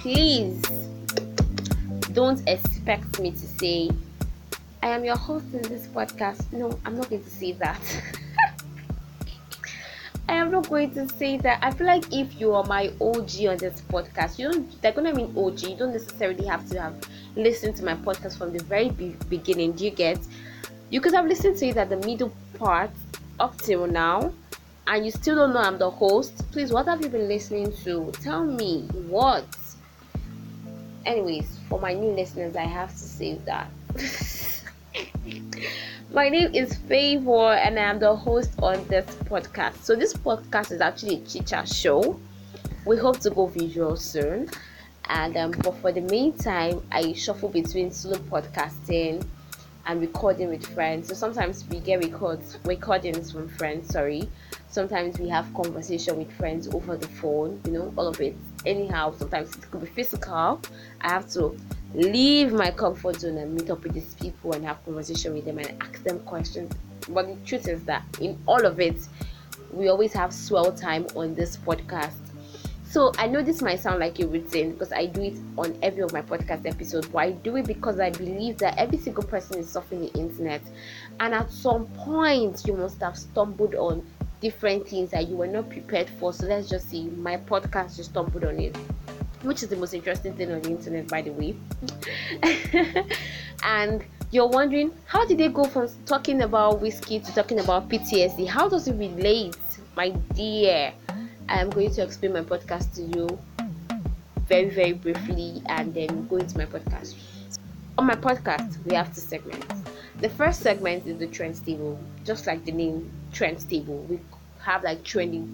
please don't expect me to say I am your host in this podcast. No, I'm not going to say that. I am not going to say that. I feel like if you are my OG on this podcast, you don't. They're gonna mean OG. You don't necessarily have to have listened to my podcast from the very be- beginning. Do you get? You could have listened to it at the middle part up till now, and you still don't know I'm the host. Please, what have you been listening to? Tell me what. Anyways, for my new listeners, I have to say that. My name is Favour, and I am the host on this podcast. So, this podcast is actually a chicha show. We hope to go visual soon, and um, but for the meantime, I shuffle between solo podcasting and recording with friends. So sometimes we get records recordings from friends. Sorry, sometimes we have conversation with friends over the phone. You know, all of it. Anyhow, sometimes it could be physical. I have to leave my comfort zone and meet up with these people and have conversation with them and ask them questions. But the truth is that in all of it, we always have swell time on this podcast. So I know this might sound like a routine because I do it on every of my podcast episodes, but I do it because I believe that every single person is surfing the internet, and at some point you must have stumbled on different things that you were not prepared for. So let's just see, my podcast just stumbled on it which is the most interesting thing on the internet, by the way. and you're wondering, how did they go from talking about whiskey to talking about PTSD? How does it relate, my dear? I am going to explain my podcast to you very, very briefly and then go into my podcast. On my podcast, we have two segments. The first segment is the trends table, just like the name trends table. We have like trending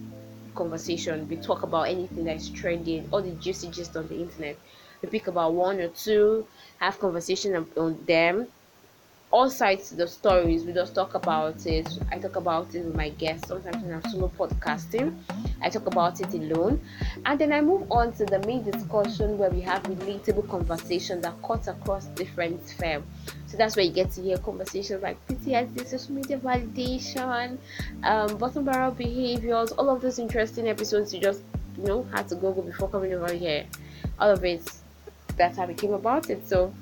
conversation. We talk about anything that's trending, all the juicy gist on the internet. We pick about one or two, have conversation on them. All sides of the stories, we just talk about it. I talk about it with my guests. Sometimes when I'm solo podcasting, I talk about it alone. And then I move on to the main discussion where we have relatable conversations that cut across different spheres. So that's where you get to hear conversations like PTSD, social media validation, um, bottom barrel behaviors, all of those interesting episodes you just you know had to Google before coming over here. All of it. That's how we came about it. So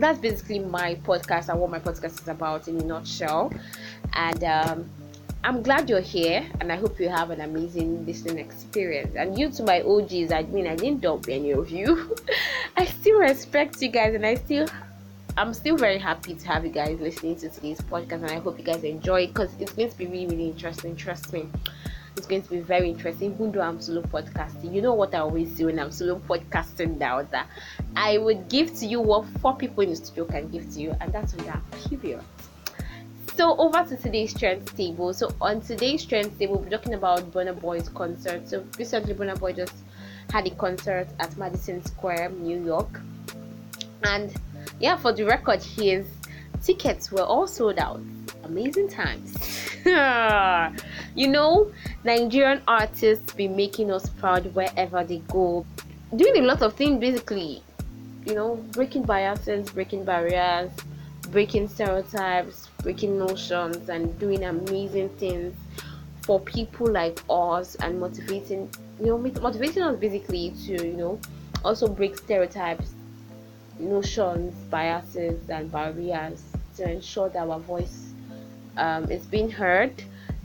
that's basically my podcast and what my podcast is about in a nutshell. And um, I'm glad you're here, and I hope you have an amazing listening experience. And you to my OGs, I mean, I didn't dump any of you. I still respect you guys, and I still, I'm still very happy to have you guys listening to today's podcast, and I hope you guys enjoy it because it's going to be really, really interesting. Trust me it's going to be very interesting even though i'm solo podcasting. You know what i always do when i'm solo podcasting now that i would give to you what four people in the studio can give to you and that's that period. So over to today's trends table. So on today's trends table we'll be talking about Burna Boy's concert. So recently Burna Boy just had a concert at madison square new york. And yeah for the record his tickets were all sold out. Amazing times ah. You know, Nigerian artists be making us proud wherever they go, doing a lot of things basically. You know, breaking biases, breaking barriers, breaking stereotypes, breaking notions, and doing amazing things for people like us and motivating, you know, motivating us basically to, you know, also break stereotypes, notions, biases, and barriers to ensure that our voice um, is being heard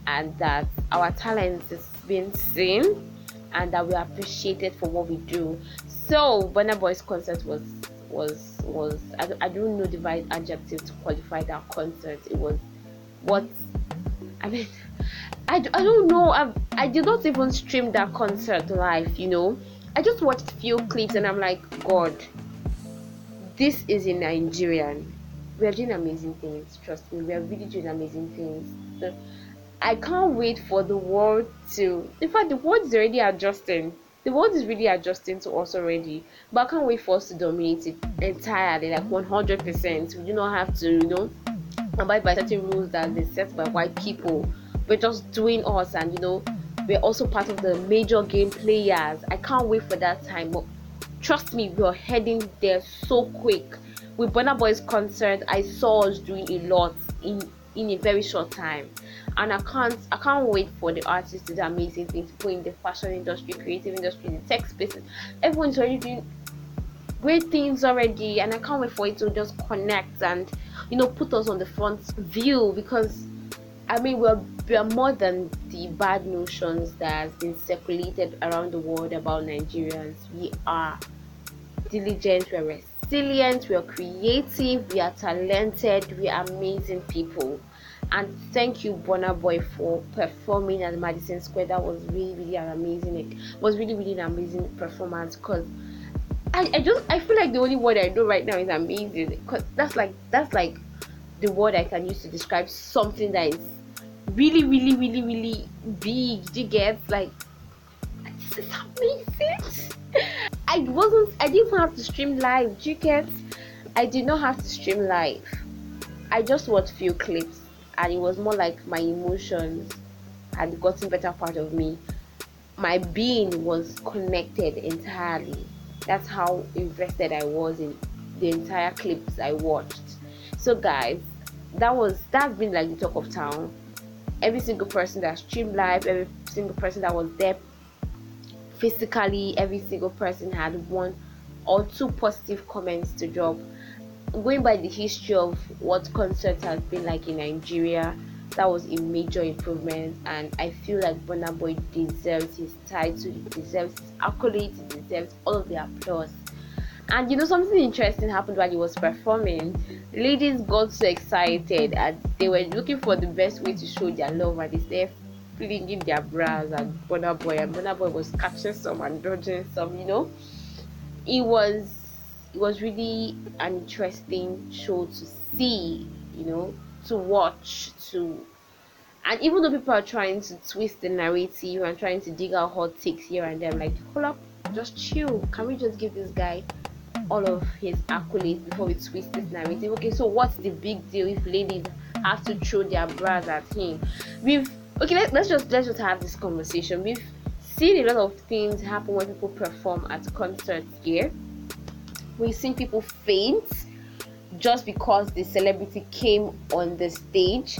and that our talent is being seen and that we are appreciated for what we do. So Burna Boy's concert was was was I, I don't know the right adjective to qualify that concert. It was what I mean I, I don't know. I, I did not even stream that concert live you know? I just watched few clips and I'm like God this is in Nigerian. We are doing amazing things trust me. We are really doing amazing things. So, I can't wait for the world to. In fact, the world is already adjusting. The world is really adjusting to us already, but I can't wait for us to dominate it entirely, like mm-hmm. 100%. We do not have to, you know, abide by certain rules that they set by white people. We're just doing us, and you know, we're also part of the major game players. I can't wait for that time, but trust me, we're heading there so quick. With Burna Boy's concert, I saw us doing a lot in in a very short time. And i can't i can't wait for the artists to do amazing things in the fashion industry creative industry the tech spaces everyone's already doing great things already and i can't wait for it to just connect and you know put us on the front view because i mean we're, we're more than the bad notions that has been circulated around the world about nigerians. We are diligent we're resilient we're creative we are talented we are amazing people and thank you Burna Boy for performing at Madison Square that was really really an amazing it was really really an amazing performance because I, I just I feel like the only word I know right now is amazing because that's like that's like the word I can use to describe something that is really really really really big. Do you get like is amazing? I wasn't I didn't have to stream live. Do you get? I did not have to stream live. I just watched few clips and it was more like my emotions had gotten better part of me. My being was connected entirely that's how invested I was in the entire clips I watched. So guys, that was that's been like the talk of town. Every single person that streamed live, every single person that was there physically, every single person had one or two positive comments to drop. Going by the history of what concert has been like in Nigeria, that was a major improvement and I feel like Burna Boy deserves his title, he deserves his accolades, he deserves all of the applause. And you know something interesting happened while he was performing. Ladies got so excited and they were looking for the best way to show their love and they started flinging their bras at Burna Boy and Burna Boy was catching some and dodging some, you know. It was it was really an interesting show to see, you know to watch to and even though people are trying to twist the narrative and trying to dig out hot takes here and there, I'm like, hold up, just chill. Can we just give this guy all of his accolades before we twist this narrative? Okay, so what's the big deal if ladies have to throw their bras at him? We've okay, let, let's just let's just have this conversation. We've seen a lot of things happen when people perform at concerts here. We've seen people faint just because the celebrity came on the stage.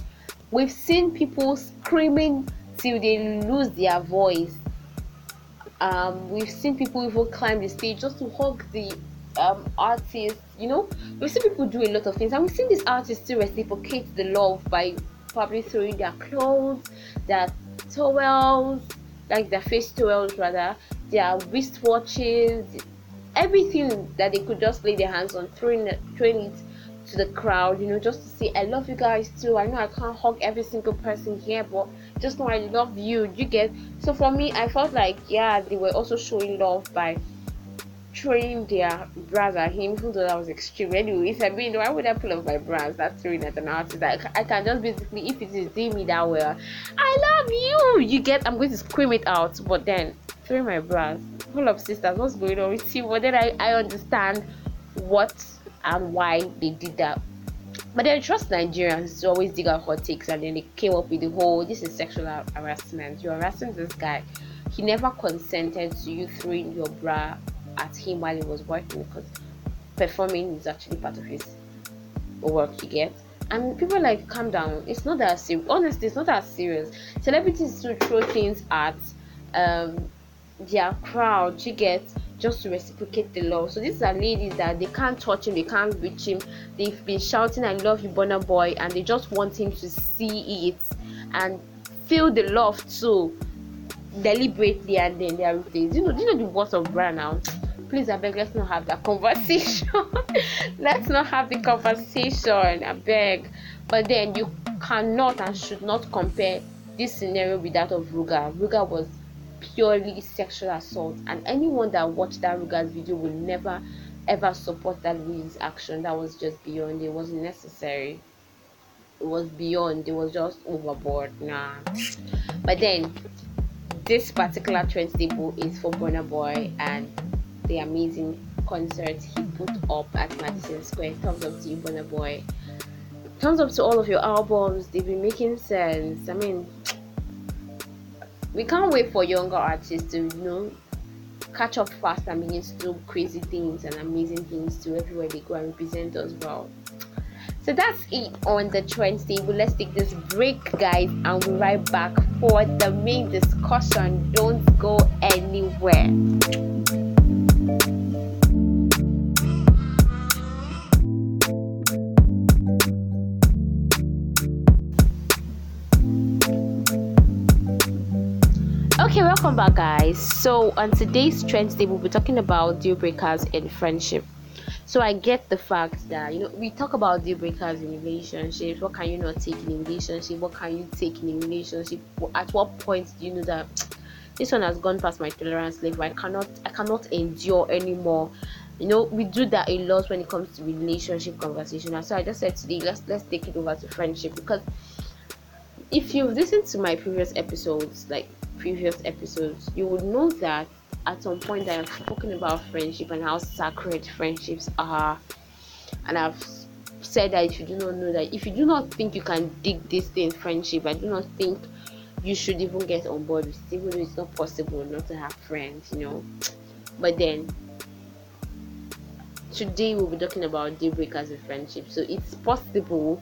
We've seen people screaming till they lose their voice. Um, we've seen people even climb the stage just to hug the um, artist. You know, we've seen people do a lot of things, and we've seen these artists to reciprocate the love by probably throwing their clothes, their towels, like their face towels rather, their wristwatches, everything that they could just lay their hands on, throwing it, throwing it to the crowd, you know, just to say I love you guys too. I know I can't hug every single person here, but just know I love you. You get so for me, I felt like yeah, they were also showing love by throwing their bras at him, even though that was extreme. Anyway, Anyways, I mean, why would I pull off my bras? That's throwing at an artist. Like, I can just basically, if it is doing me that well, I love you. You get, I'm going to scream it out, but then throwing my bras. Full up sisters, what's going on with you? But then I, I understand what and why they did that. But they trust Nigerians to always dig out hot takes, and then they came up with the whole this is sexual harassment. You're harassing this guy. He never consented to you throwing your bra at him while he was working because performing is actually part of his work. You get and people like calm down. It's not that serious. Honestly, it's not that serious. Celebrities to throw things at um their crowd. You get just to reciprocate the love. So these are ladies that they can't touch him, they can't reach him. They've been shouting, "I love you, Burna Boy," and they just want him to see it and feel the love too, deliberately. And then they are. You know, you know the words of Brian now. Please, I beg, let's not have that conversation. let's not have the conversation. I beg. But then you cannot and should not compare this scenario with that of Ruger. Ruger was purely sexual assault and anyone that watched that Ruger's video will never ever support that Louis action that was just beyond it wasn't necessary it was beyond it was just overboard nah but then this particular trend table is for Burna Boy and the amazing concert he put up at Madison Square thumbs up to you Burna Boy thumbs up to all of your albums they've been making sense I mean we can't wait for younger artists to you know catch up fast and begin to do crazy things and amazing things to everywhere they go and represent us well So that's it on the trends table. Let's take this break, guys, and we'll right back for the main discussion. Don't go anywhere. Okay, welcome back, guys. So, on today's trends table, we'll be talking about deal breakers in friendship. So, I get the fact that you know we talk about deal breakers in relationships. What can you not take in a relationship? What can you take in a relationship? At what point do you know that this one has gone past my tolerance level? I cannot, I cannot endure anymore. You know, we do that a lot when it comes to relationship conversation. And So, I just said today, let's let's take it over to friendship because if you've listened to my previous episodes, like previous episodes, you would know that at some point I have spoken about friendship and how sacred friendships are. And I've said that if you do not know that, if you do not think you can dig this thing friendship, I do not think you should even get on board with it, even though it's not possible not to have friends, you know. But then today we'll be talking about deal breakers in friendship. So it's possible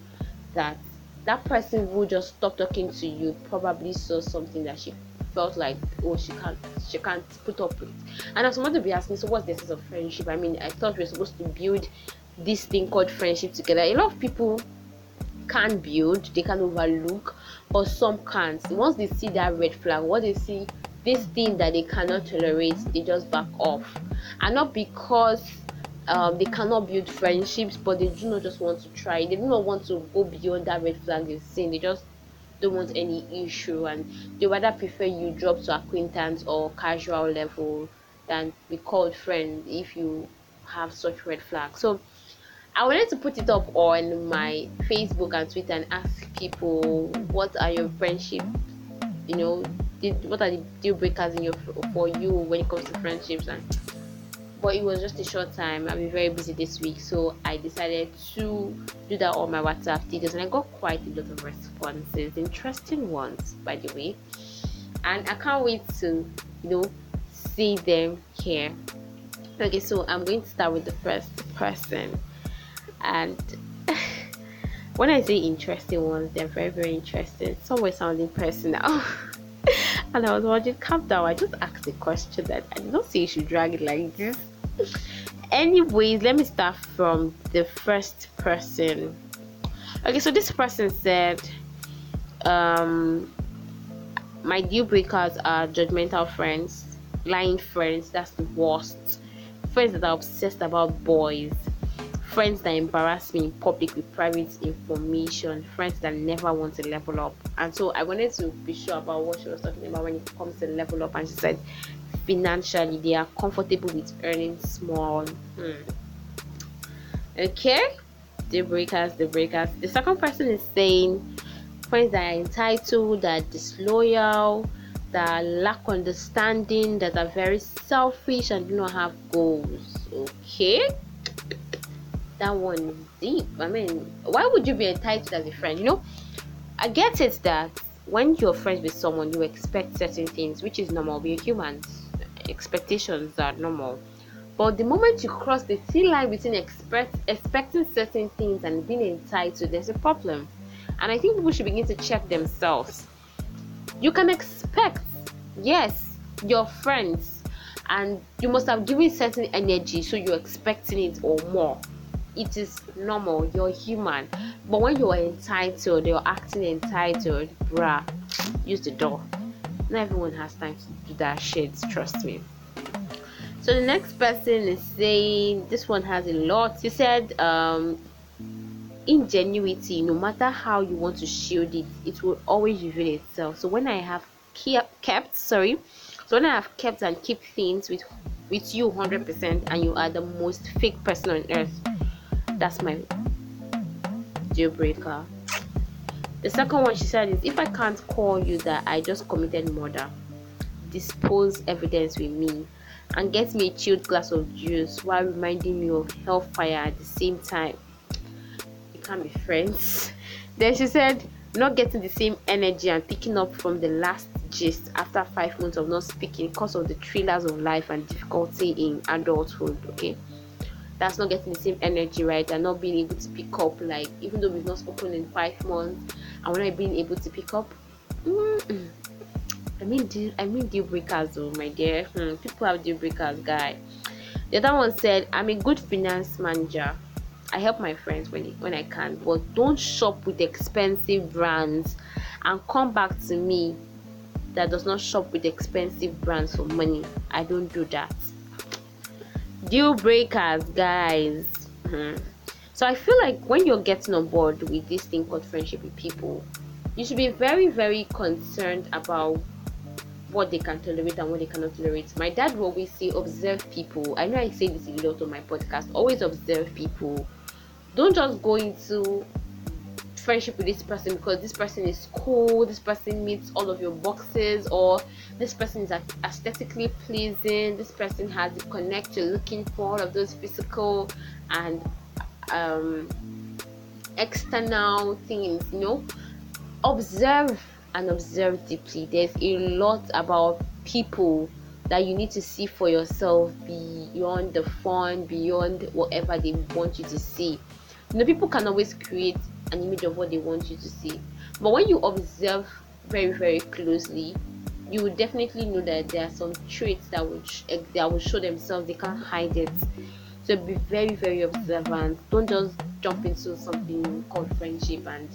that that person who just stopped talking to you probably saw something that she felt like oh she can't she can't put up with. And was about to be asking so what's the essence of friendship? I mean i thought we are supposed to build this thing called friendship together. A lot of people can build they can overlook or some can't. Once they see that red flag what they see this thing that they cannot tolerate they just back off. And not because um, they cannot build friendships but they do not just want to try. They do not want to go beyond that red flag they've seen. They just don't want any issue and they rather prefer you drop to acquaintance or casual level than be called friend if you have such red flags. So i wanted to put it up on my facebook and twitter and ask people what are your friendship you know what are the deal breakers in your for you when it comes to friendships and but it was just a short time. I've been very busy this week, so I decided to do that on my WhatsApp status, and I got quite a lot of responses, interesting ones, by the way. And I can't wait to, you know, see them here. Okay, so I'm going to start with the first person, and when I say interesting ones, they're very, very interesting. Somewhere sounding personal. and I was wondering, calm down. I just asked a question that I did not say you should drag it like this anyways let me start from the first person. Okay so this person said um my deal breakers are judgmental friends lying friends that's the worst. Friends that are obsessed about boys. Friends that embarrass me in public with private information. Friends that never want to level up. And so i wanted to be sure about what she was talking about when it comes to level up. And she said financially they are comfortable with earning small. Hmm. okay. The breakers the breakers. The second person is saying friends that are entitled that disloyal that lack understanding that are very selfish and do not have goals. Okay. That one is deep. I mean why would you be entitled as a friend? You know i get it that when you're friends with someone you expect certain things which is normal. We're humans expectations are normal. But the moment you cross the thin line between expect, expecting certain things and being entitled, there's a problem. And I think people should begin to check themselves. You can expect, yes, your friends, and you must have given certain energy, so you're expecting it or more. It is normal, you're human. But when you're entitled, you're acting entitled, bruh, use the door not everyone has time to do that shit trust me. So the next person is saying this one has a lot. You said um ingenuity no matter how you want to shield it it will always reveal itself. So when i have kept, kept sorry so when i have kept and keep things with with you 100% and you are the most fake person on earth that's my deal breaker the second one she said is if I can't call you that I just committed murder, dispose evidence with me and get me a chilled glass of juice while reminding me of hellfire at the same time. We can't be friends. Then she said, not getting the same energy and picking up from the last gist after five months of not speaking because of the thrillers of life and difficulty in adulthood. Okay, that's not getting the same energy right they're not being able to pick up like even though we've not spoken in five months and we're not being able to pick up? Mm I mean deal, I mean deal breakers oh my dear. Hmm, people have deal breakers guy. The other one said I'm a good finance manager. I help my friends when when I can but don't shop with expensive brands and come back to me that does not shop with expensive brands for money. I don't do that. Deal breakers guys. Mm-hmm. So i feel like when you're getting on board with this thing called friendship with people you should be very very concerned about what they can tolerate and what they cannot tolerate. My dad will always say observe people. I know i say this a lot on my podcast. Always observe people. Don't just go into friendship with this person because this person is cool, this person meets all of your boxes, or this person is aesthetically pleasing, this person has the connect you're looking for, all of those physical and um, external things, you know. Observe and observe deeply. There's a lot about people that you need to see for yourself beyond the fun, beyond whatever they want you to see. You know, people can always create an image of what they want you to see. But when you observe very, very closely, you will definitely know that there are some traits that sh- that will show themselves. They can't hide it. So be very, very observant. Don't just jump into something called friendship and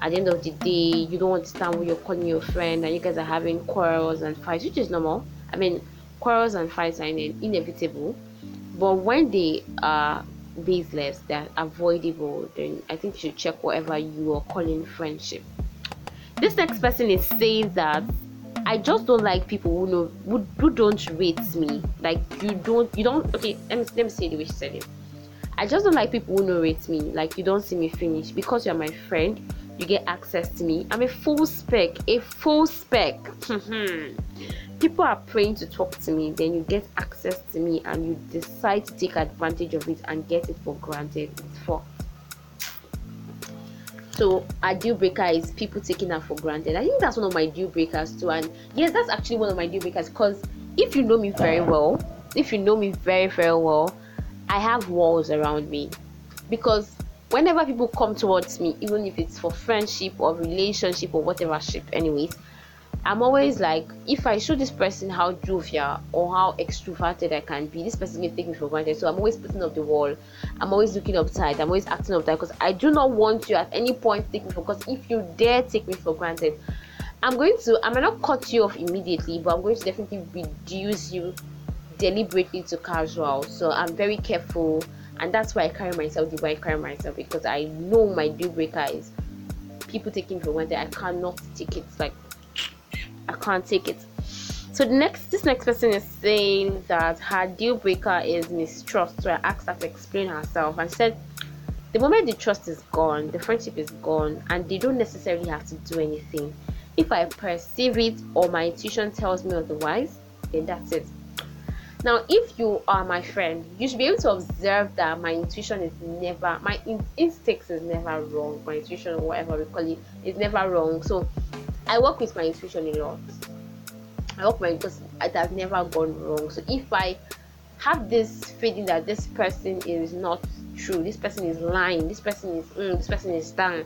at the end of the day you don't understand what you're calling your friend and you guys are having quarrels and fights, which is normal. I mean, quarrels and fights are inevitable. But when they are baseless, they're avoidable, then I think you should check whatever you are calling friendship. This next person is saying that I just don't like people who know who, who don't rate me. Like you don't you don't okay, let me let me say the way she said it. I just don't like people who know rate me. Like you don't see me finish because you're my friend. You get access to me. I'm a full spec, a full spec. people are praying to talk to me then you get access to me and you decide to take advantage of it and get it for granted it's for so a deal breaker is people taking that for granted. I think that's one of my deal breakers too. And yes that's actually one of my deal breakers because if you know me very well if you know me very very well i have walls around me. Because whenever people come towards me even if it's for friendship or relationship or whatever ship anyways I'm always like, if I show this person how jovial or how extroverted I can be, this person can take me for granted. So I'm always putting up the wall. I'm always looking uptight. I'm always acting uptight because I do not want you at any point take me for. Because if you dare take me for granted, I'm going to. I might not cut you off immediately, but I'm going to definitely reduce you deliberately to casual. So I'm very careful, and that's why I carry myself the way I carry myself because I know my deal breaker is people taking me for granted. I cannot take it. Like can't take it. So the next this next person is saying that her deal breaker is mistrust. So I asked her to explain herself and said the moment the trust is gone, the friendship is gone, and they don't necessarily have to do anything. If I perceive it or my intuition tells me otherwise, then that's it. Now, if you are my friend, you should be able to observe that my intuition is never, my in- instincts is never wrong. My intuition, whatever we call it, is never wrong. So I work with my intuition a lot. I work my because it has never gone wrong. So if I have this feeling that this person is not true, this person is lying, this person is mm, this person is done,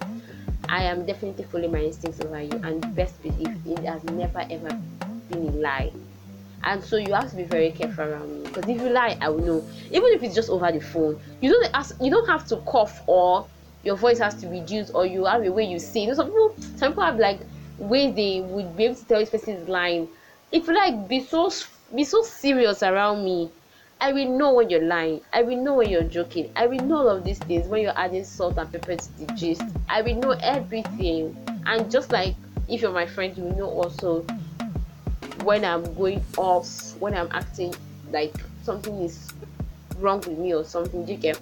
I am definitely following my instincts over you. And best believe it has never ever been a lie. And so you have to be very careful around me because if you lie, I will know. Even if it's just over the phone, you don't ask, you don't have to cough or your voice has to reduce or you have a way you say. You know, some people, some people have like ways they would be able to tell this person is lying. If you like be so be so serious around me, I will know when you're lying. I will know when you're joking. I will know all of these things when you're adding salt and pepper to the gist. I will know everything. And just like if you're my friend, you will know also when I'm going off, when I'm acting like something is wrong with me or something. You get?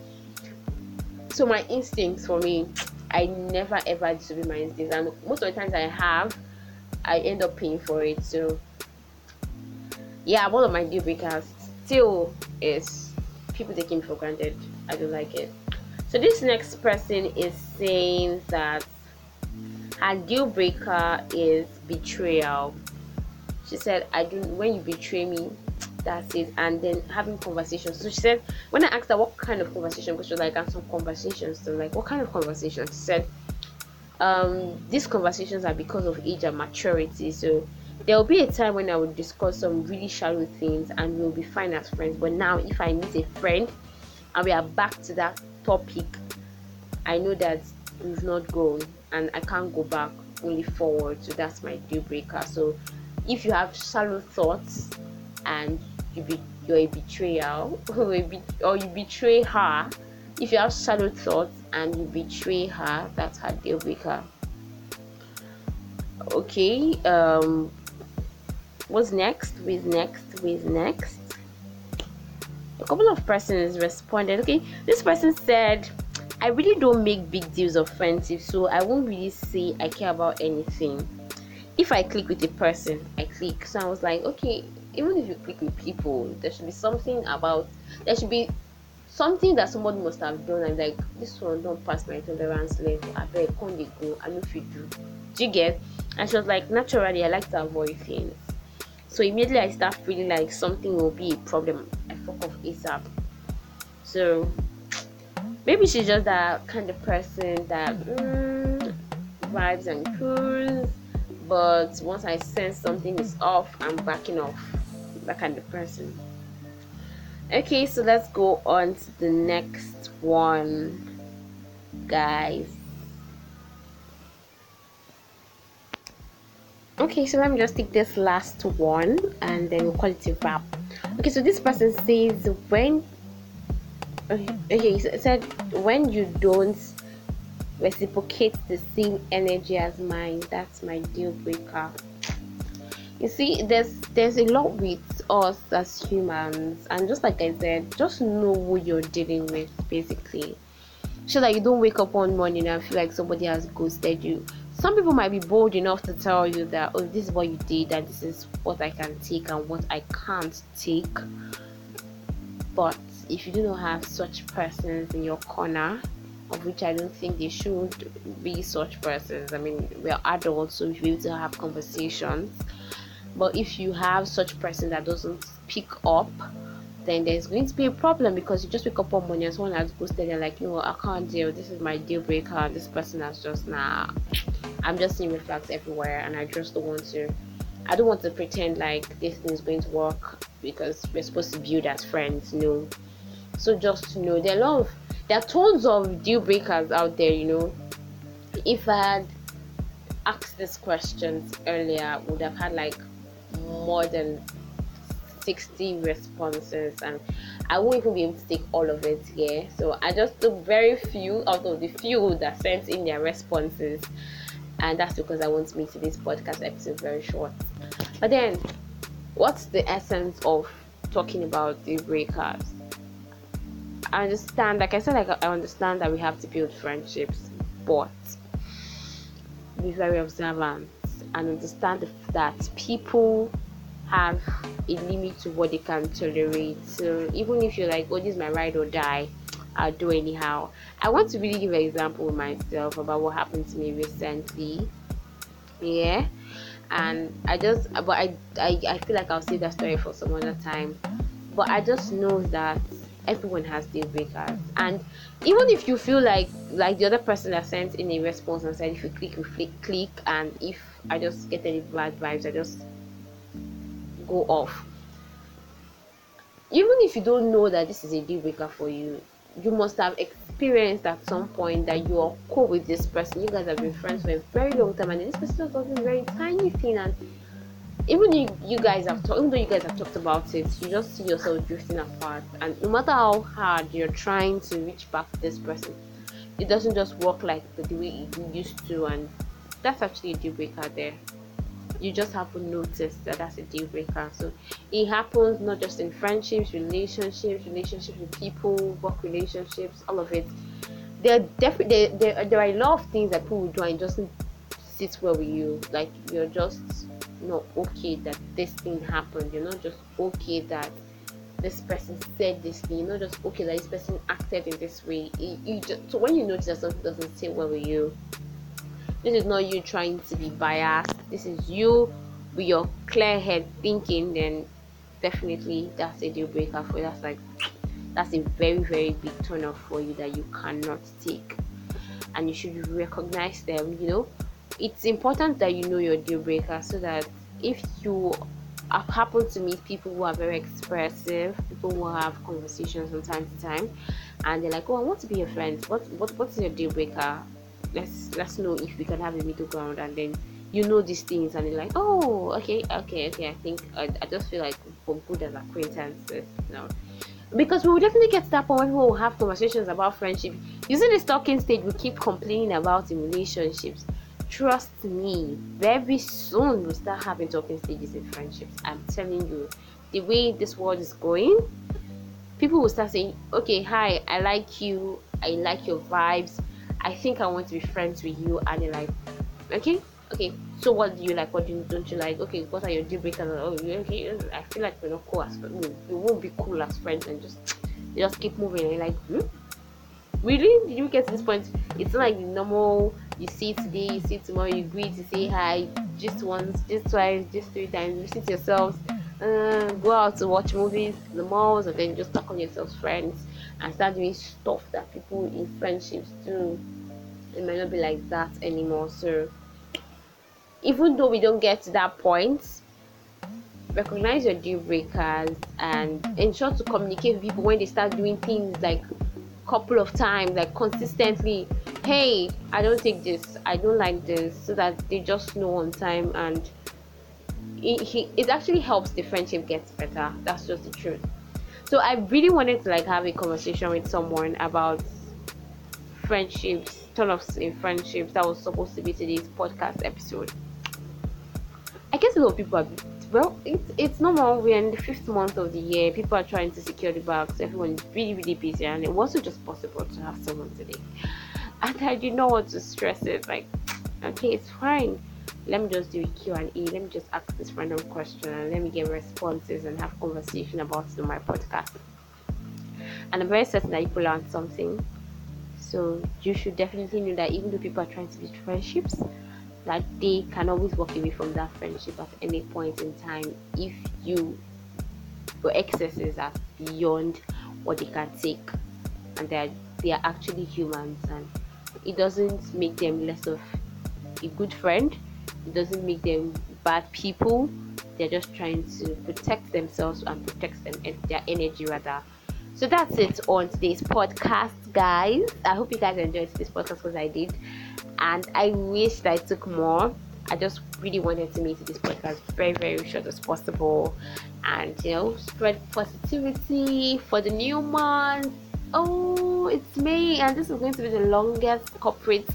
So my instincts for me I never ever disobey my instincts, and most of the times I have, I end up paying for it. So, yeah, one of my deal breakers still is people taking me for granted. I don't like it. So, this next person is saying that her deal breaker is betrayal. She said, "I do when you betray me, and then having conversations. So she said when i asked her what kind of conversation because she was like and some conversations so like what kind of conversations she said um these conversations are because of age and maturity so there will be a time when i will discuss some really shallow things and we'll be fine as friends. But now if i meet a friend and we are back to that topic i know that we've not grown and i can't go back only forward. So that's my deal breaker. So if you have shallow thoughts and you be you're a betrayal or, a be, or you betray her. If you have shallow thoughts and you betray her that's her deal breaker okay um what's next? Who's next? Who's next? A couple of persons responded. Okay this person said i really don't make big deals of friendship so i won't really say i care about anything. If i click with a person i click. So i was like okay even if you click with people, there should be something about there should be something that somebody must have done and like this one don't pass my tolerance level. I bet can't they go? I know if you do. Do you get? And she was like, naturally I like to avoid things. So immediately I start feeling like something will be a problem. I fuck off ASAP. So maybe she's just that kind of person that mm, vibes and cruise but once I sense something is off, I'm backing off that kind of person okay so let's go on to the next one guys. Okay so let me just take this last one and then we'll call it a wrap. Okay so this person says when okay so it said when you don't reciprocate the same energy as mine that's my deal breaker. You see there's there's a lot with us as humans and just like i said just know who you're dealing with basically. So that you don't wake up one morning and feel like somebody has ghosted you. Some people might be bold enough to tell you that oh this is what you did and this is what i can take and what i can't take. But if you do not have such persons in your corner of which I don't think they should be such persons. I mean, we're adults, so we should be able to have conversations but if you have such person that doesn't pick up then there's going to be a problem because you just wake up one morning and someone has ghosted and like you know i can't deal this is my deal breaker this person has just nah. I'm just seeing reflects everywhere and i just don't want to i don't want to pretend like this thing is going to work because we're supposed to build as friends no so just to know there are a lot of there are tons of deal breakers out there you know. If i had asked these questions earlier would have had like more than 60 responses and I won't even be able to take all of it here. So I just took very few out of the few that sent in their responses, and that's because I want to make this podcast episode very short. But then, what's the essence of talking about the breakups? I understand, like I said, like I understand that we have to build friendships, but be very observant and understand that people have a limit to what they can tolerate. So even if you're like, oh, this is my ride or die, I'll do anyhow. I want to really give an example myself about what happened to me recently. Yeah. And I just but I, I I feel like I'll save that story for some other time. But I just know that everyone has deal breakers and even if you feel like like the other person that sent in a response and said if you click you click click and if i just get any bad vibes i just go off. Even if you don't know that this is a deal breaker for you you must have experienced at some point that you are cool with this person. You guys have been friends for a very long time and this person does something very tiny thing and even you, you guys have talked even though you guys have talked about it you just see yourself drifting apart and no matter how hard you're trying to reach back to this person it doesn't just work like the way it used to and that's actually a deal breaker there you just have to notice that that's a deal breaker so it happens not just in friendships relationships relationships with people work relationships all of it there definitely there, there, there are a lot of things that people do and just sit well with you like you're just not okay that this thing happened. You're not just okay that this person said this thing. You're not just okay that this person acted in this way. You, you just, so when you notice that something doesn't sit well with you, this is not you trying to be biased. This is you with your clear head thinking. Then definitely that's a deal breaker for you. That's like that's a very very big turn off for you that you cannot take, and you should recognize them. You know, it's important that you know your deal breaker so that if you I've happened to meet people who are very expressive, people who have conversations from time to time, and they're like, "Oh, I want to be your friend. What what what's your deal breaker? Let's let's know if we can have a middle ground." And then you know these things, and they're like, "Oh, okay, okay, okay. I think I, I just feel like we're good as acquaintances now." Because we will definitely get to that point where we will have conversations about friendship. Using the stalking stage, we keep complaining about in relationships trust me, very soon we'll start having talking stages in friendships. I'm telling you, the way this world is going, people will start saying, Okay, hi, I like you, I like your vibes, I think I want to be friends with you, and you're like, Okay, okay, so what do you like? What do you, don't you like? Okay, what are your deal breakers? Oh, okay, I feel like we're not cool as friends. We won't be cool as friends and just just keep moving. And like, hmm? Really? Did you get to this point? It's not like normal you see today, you see tomorrow, you greet, you say hi, just once, just twice, just three times, you see yourselves, uh, go out to watch movies, the malls, and then just talk on yourselves friends and start doing stuff that people in friendships do. It might not be like that anymore. So, even though we don't get to that point, recognize your deal breakers and ensure to communicate with people when they start doing things like couple of times like consistently hey i don't take this i don't like this so that they just know on time and it, it actually helps the friendship gets better that's just the truth so i really wanted to like have a conversation with someone about friendships turn-offs in friendships that was supposed to be today's podcast episode i guess a lot of people are well, it's it's normal. We're in the fifth month of the year. People are trying to secure the bags. Everyone is really really busy, and it wasn't just possible to have someone today. And I did not want to stress it. Like, okay, it's fine. Let me just do a Q and A. Let me just ask this random question and let me get responses and have conversation about it on my podcast. And I'm very certain that you will learn something. So you should definitely know that even though people are trying to build friendships, that they can always walk away from that friendship at any point in time if you your excesses are beyond what they can take and they are, they are actually humans and it doesn't make them less of a good friend it doesn't make them bad people they're just trying to protect themselves and protect them their energy rather so that's it on today's podcast guys i hope you guys enjoyed this podcast because i did and I wish I took more. I just really wanted to make this podcast very, very short as possible and you know, spread positivity for the new month. Oh, it's May, and this is going to be the longest corporate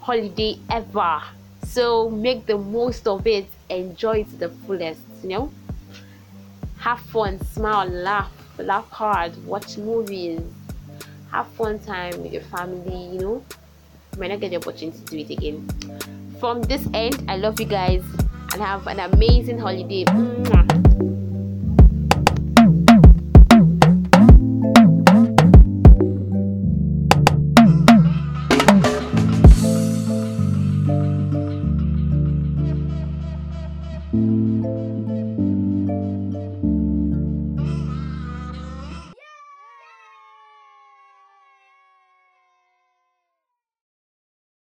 holiday ever. So make the most of it, enjoy it to the fullest, you know. Have fun, smile, laugh, laugh hard, watch movies, have fun time with your family, you know might not get the opportunity to do it again. From this end, I love you guys and have an amazing holiday.